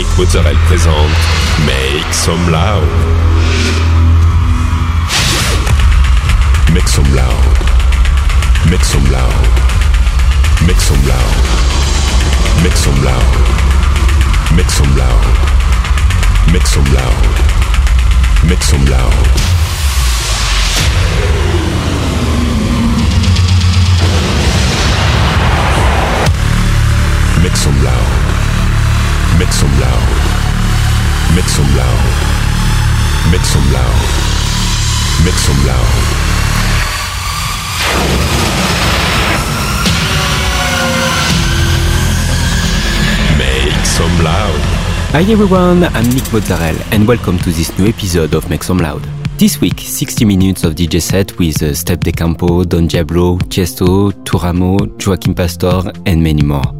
Nick Mozzarella présente Make Some Loud. Make some loud. Make some loud. Make some loud. Make some loud. Make some loud. Make some loud. Make some loud. Make some loud. Make some loud. Make some loud. Make some loud. Make some loud. Make some loud. Hi everyone, I'm Nick Mozzarella and welcome to this new episode of Make Some Loud. This week, 60 minutes of DJ set with uh, Steff da Campo, Don Diablo, Tiesto, Tujamo, Joachim Pastor and many more.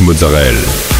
Mozzarella.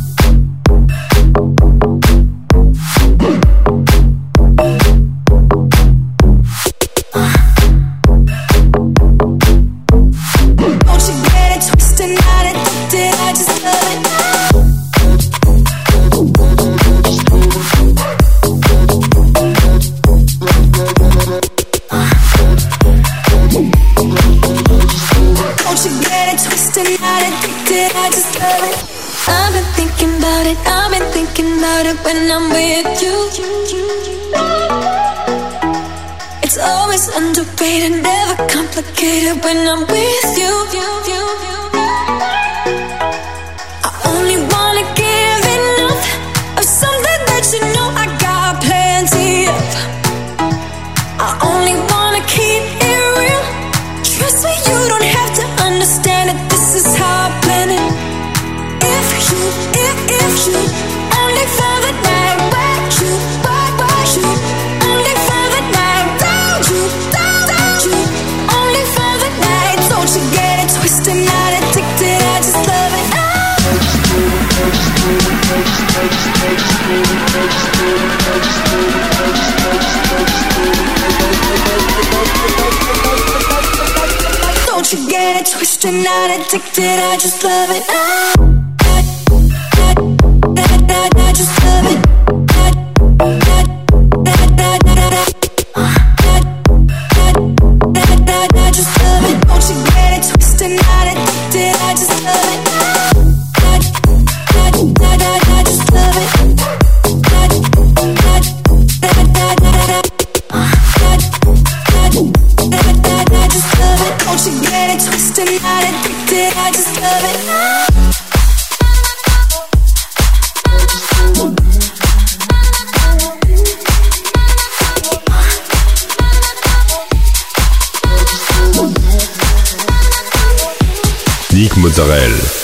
when I'm with you. It's always underpaid never complicated when I'm with you. should get it twisted, not addicted. I just love it. I, I, I, I, I just love it. Sorel.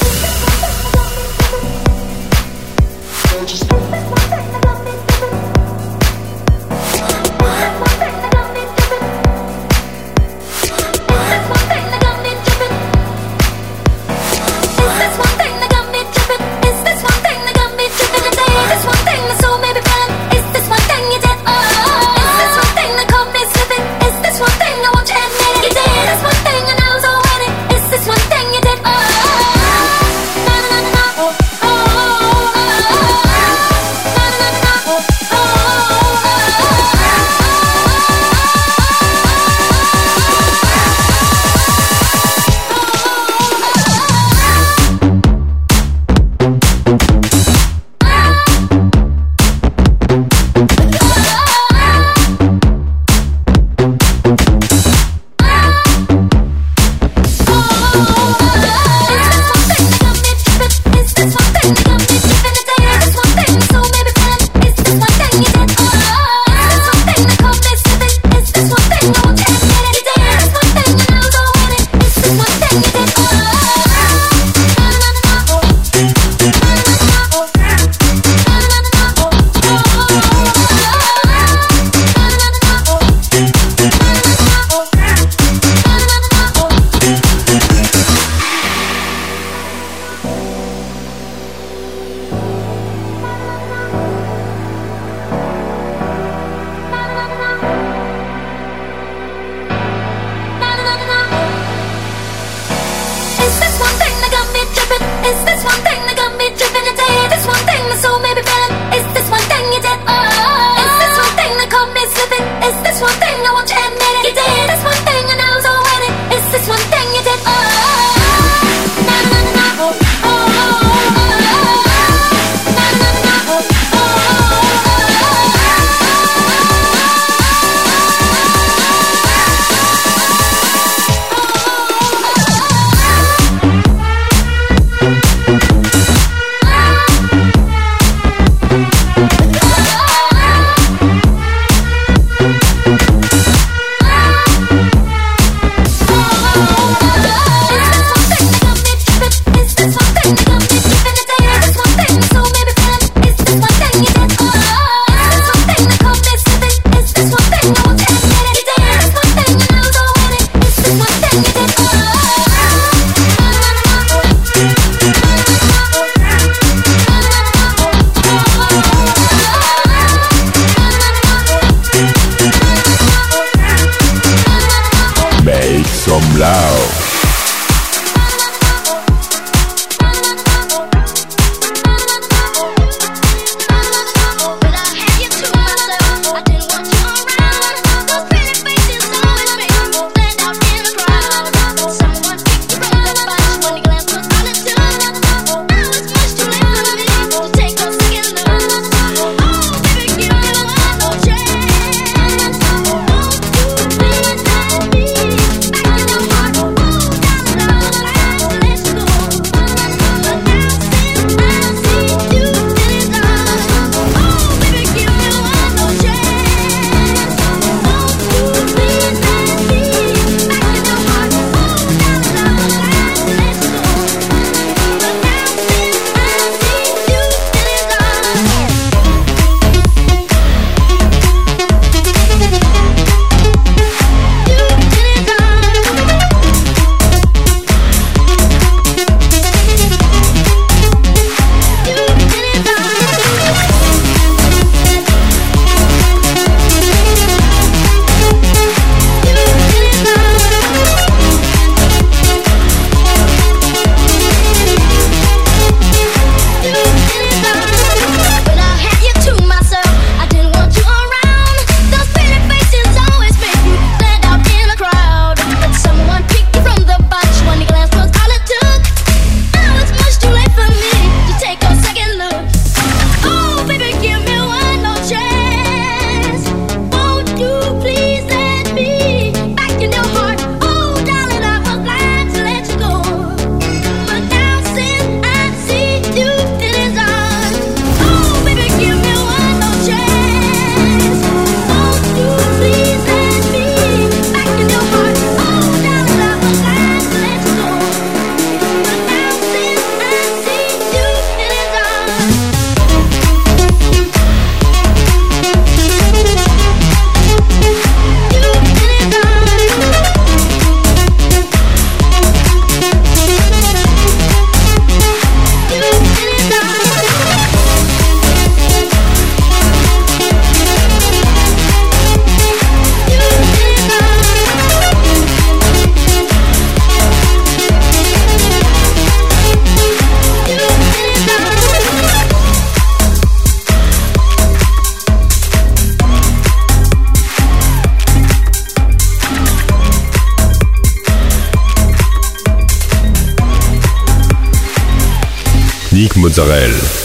Some loud. Mozzarella.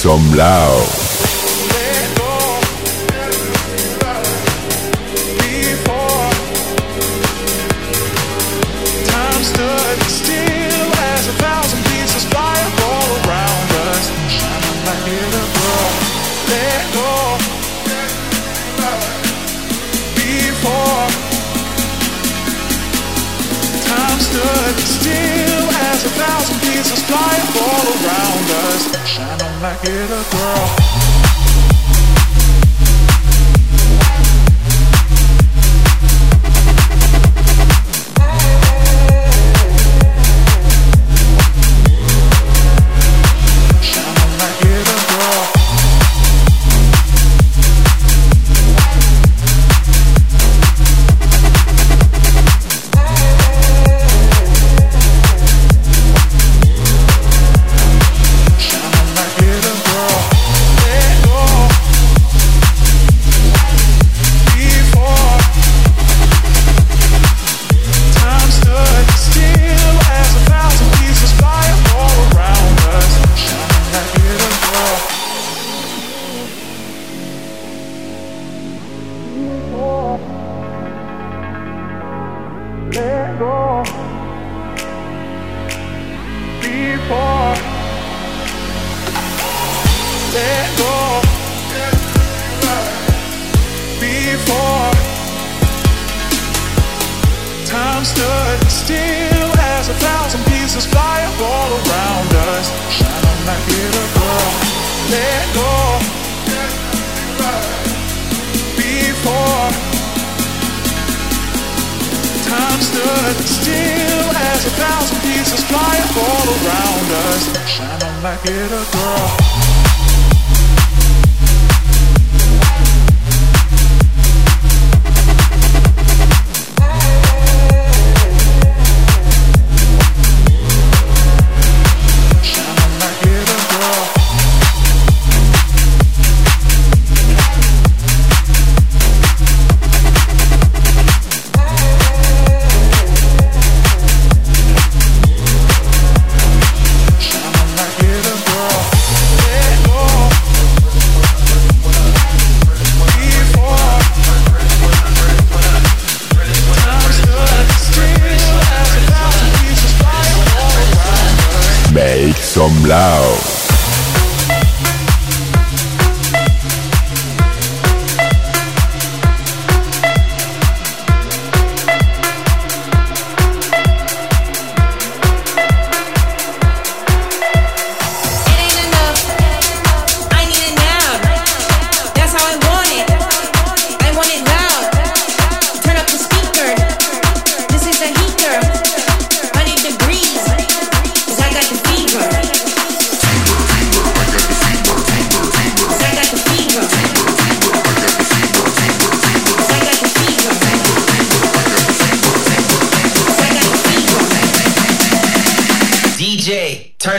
som la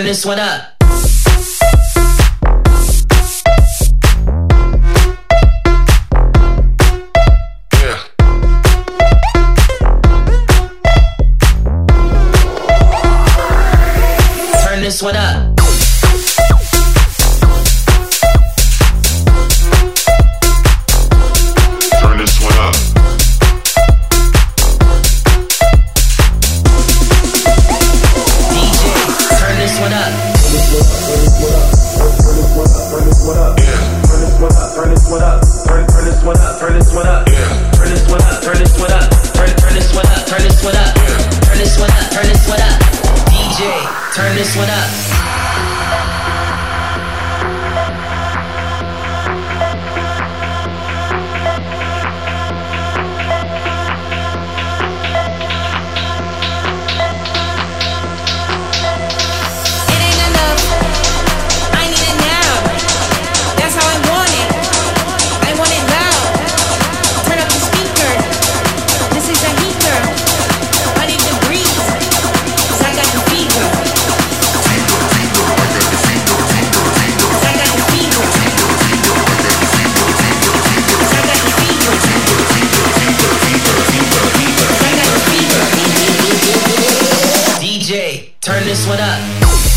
this one up. Turn this one up.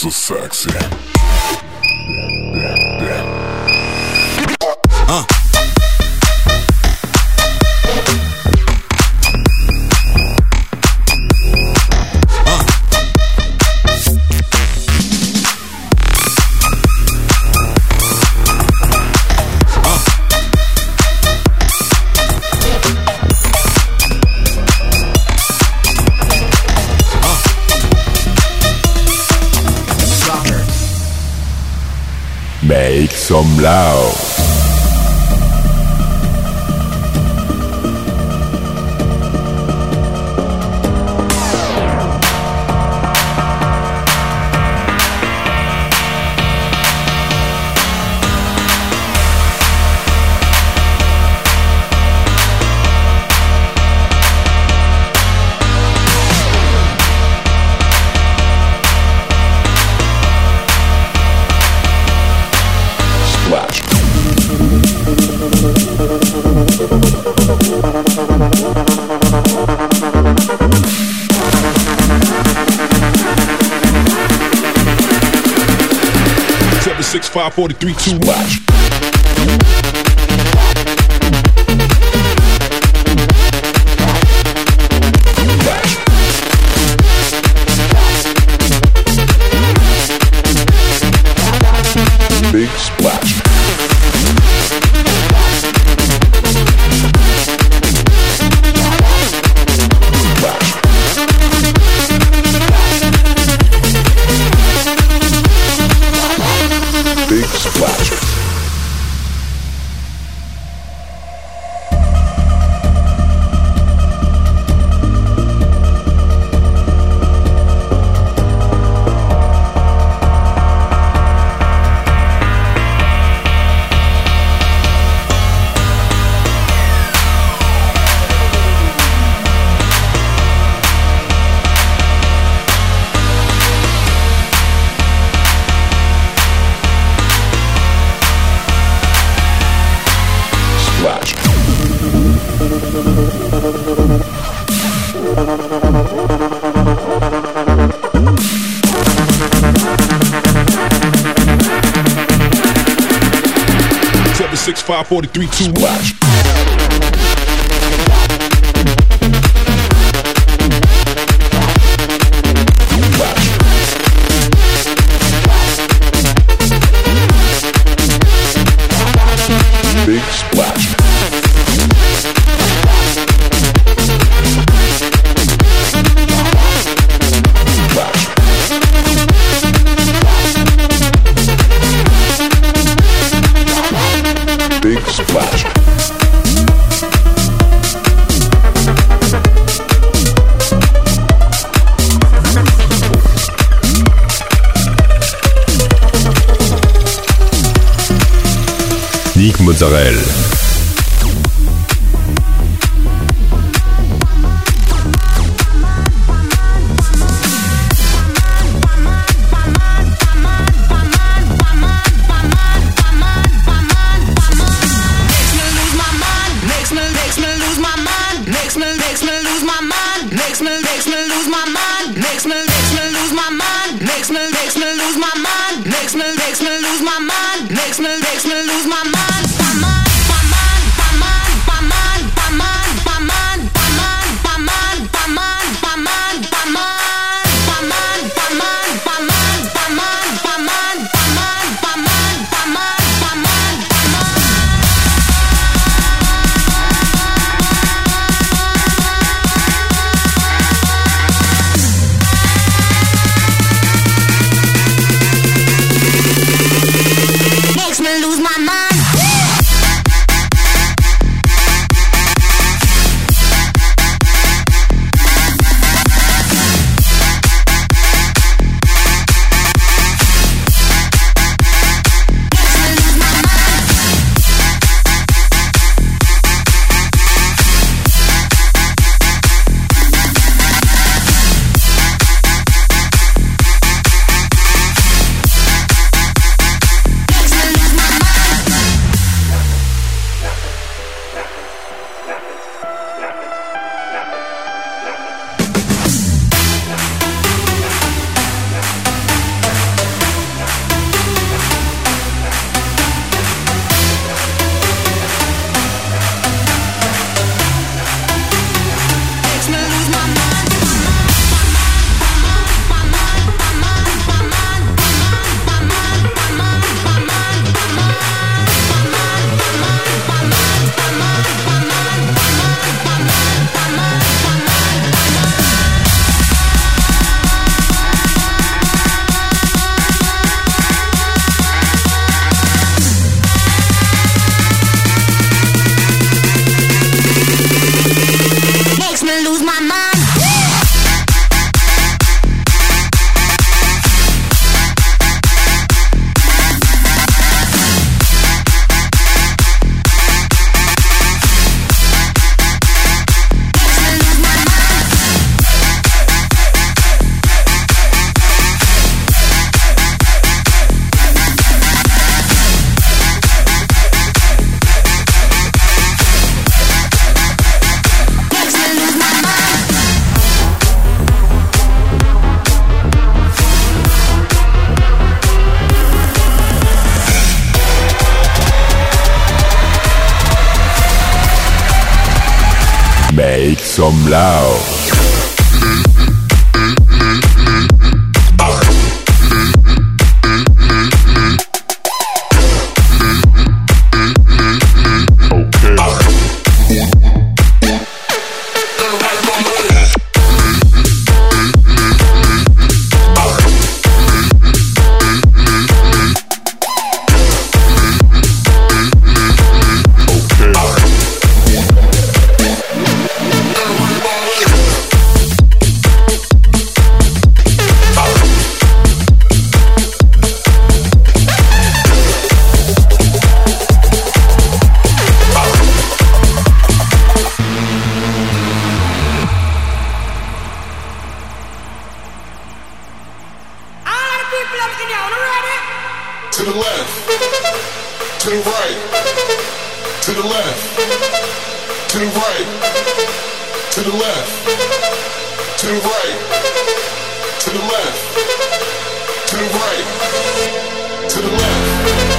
so sexy. Some loud. Five, four, three, two, watch. Five forty three two watch. Mozzarella. Lao. Some loud.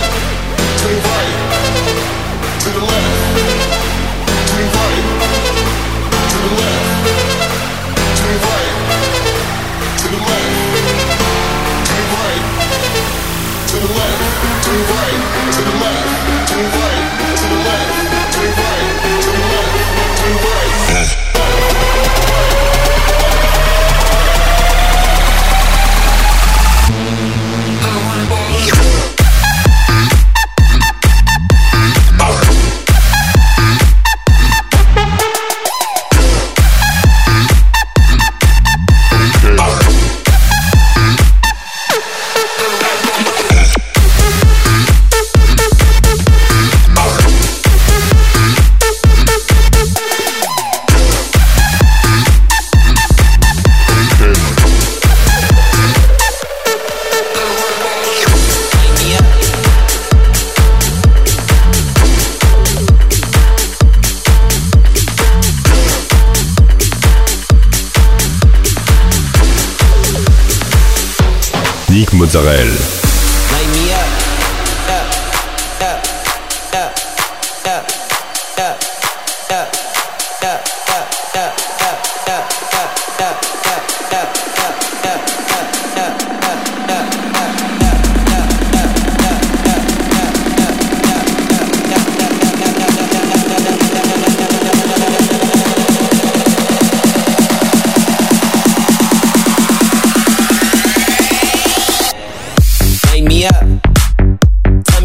Mozzarella.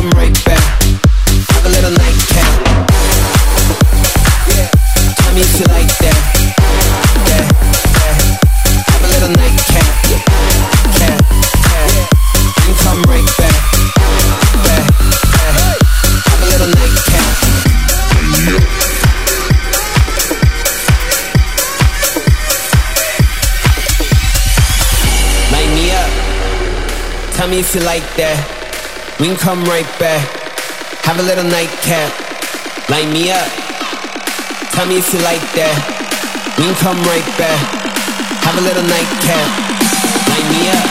come right back. Have a little nightcap. Yeah. Time used to like that. That, that. Have a little nightcap. Yeah. Cat, cat. Come right back. Back, back. Have a little nightcap. Light me up. Tell me if you like that we can come right back. Have a little nightcap. Light me up. Tell me if you like that. We can come right back. Have a little nightcap. Light me up.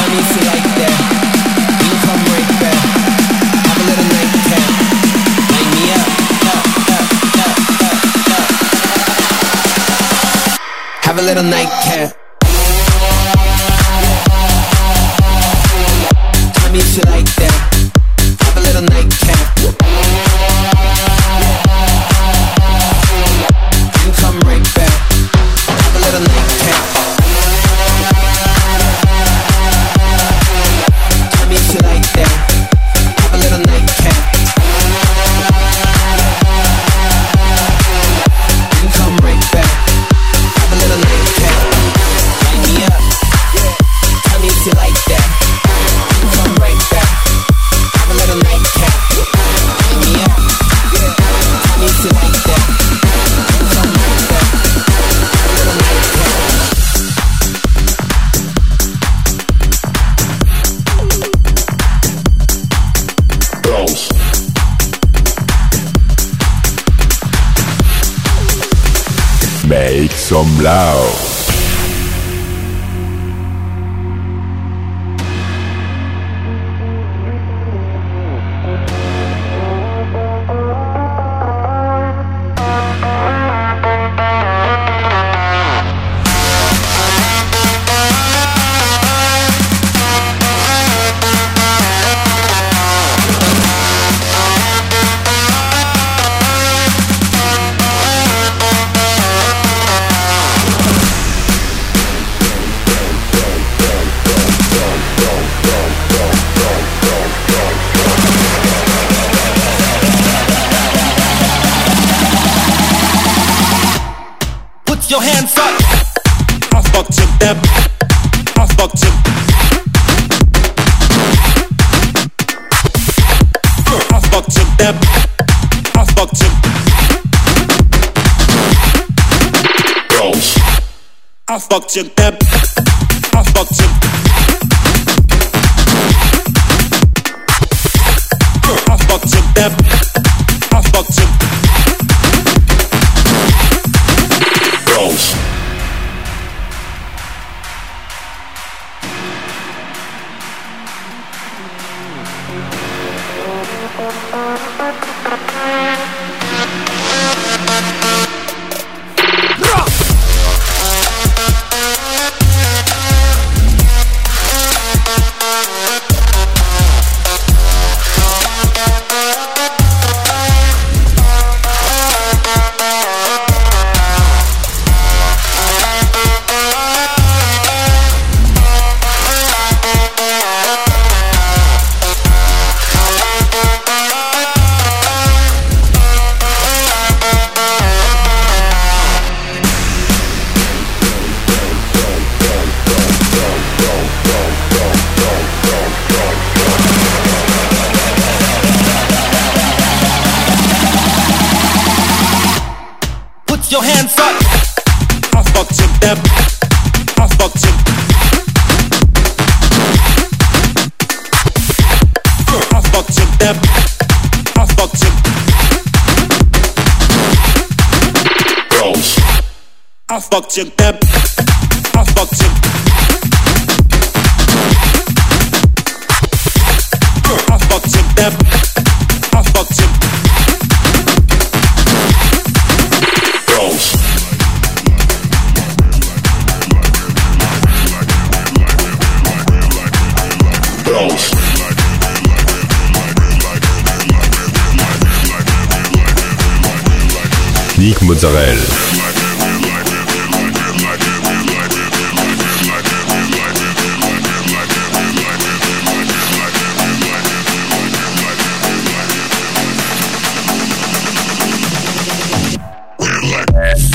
Tell me if you like that. We can come right back. Have a little nightcap. Light me up. Have a little nightcap. Fucked you, Deb. I fucked you. I fucked you, Deb. I fucked you. Gross. fucked you, Deb. I fucked you. I fucked you, Deb. I fucked you. Gross. Gross. Nick Mozzarella. Like